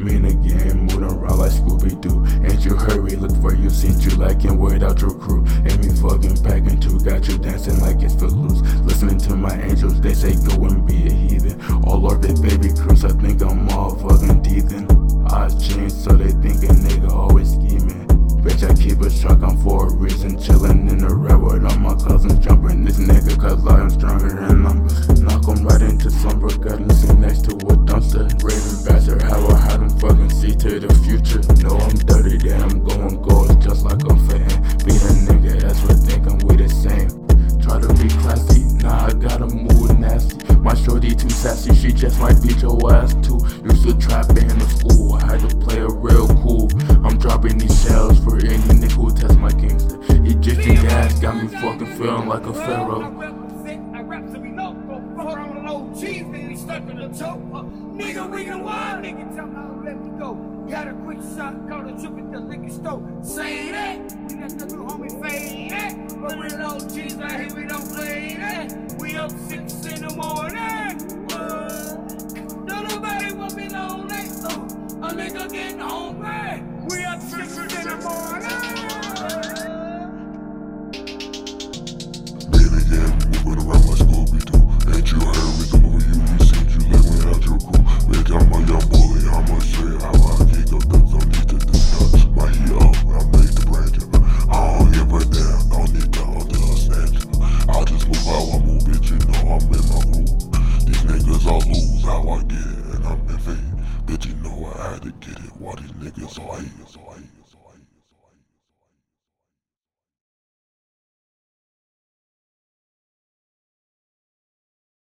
Me and the game, moving around like Scooby Doo. Ain't you hurry, look for you, seen you lacking without your crew. Ain't me fucking packing two, got you dancing like it's loose. Listening to my angels, they say go and be a heathen. All orbit baby cruise, I think I'm all fucking teething. I change so they think a nigga always scheming. Bitch, I keep a truck, I'm for a reason. Chillin' in the red all my cousins jumping this nigga, cause I am stronger than them. Knock 'em right into slumber, got him sitting next shorty too sassy, she just might beat your ass too. Used to trap in the school, I had to play it real cool. I'm dropping these shells for any nigga who test my gangster. Egyptian gas got me fucking feeling like a pharaoh. I rap so we know. Go hold on the low cheese, then we stuck in the toe. Uh, nigga, we can wild, nigga, tell me how let me go. Got a quick shot, caught a trip at the liquor store. Say that, we got the little homie fade that. But with low cheese right here, we don't play that. We up six in the morning. Getting hungry. We up six in the morning. Around. Ain't you heard me? You, you like without your crew. Bitch, I'm a young bully, I'ma say how I need to discuss. My heat up, I make the. I don't give a damn, don't need. I just move how I move, bitch, you know I'm in my groove. These niggas all lose how I get it, and I'm in fade. Bitch, you know I get it, why these niggas all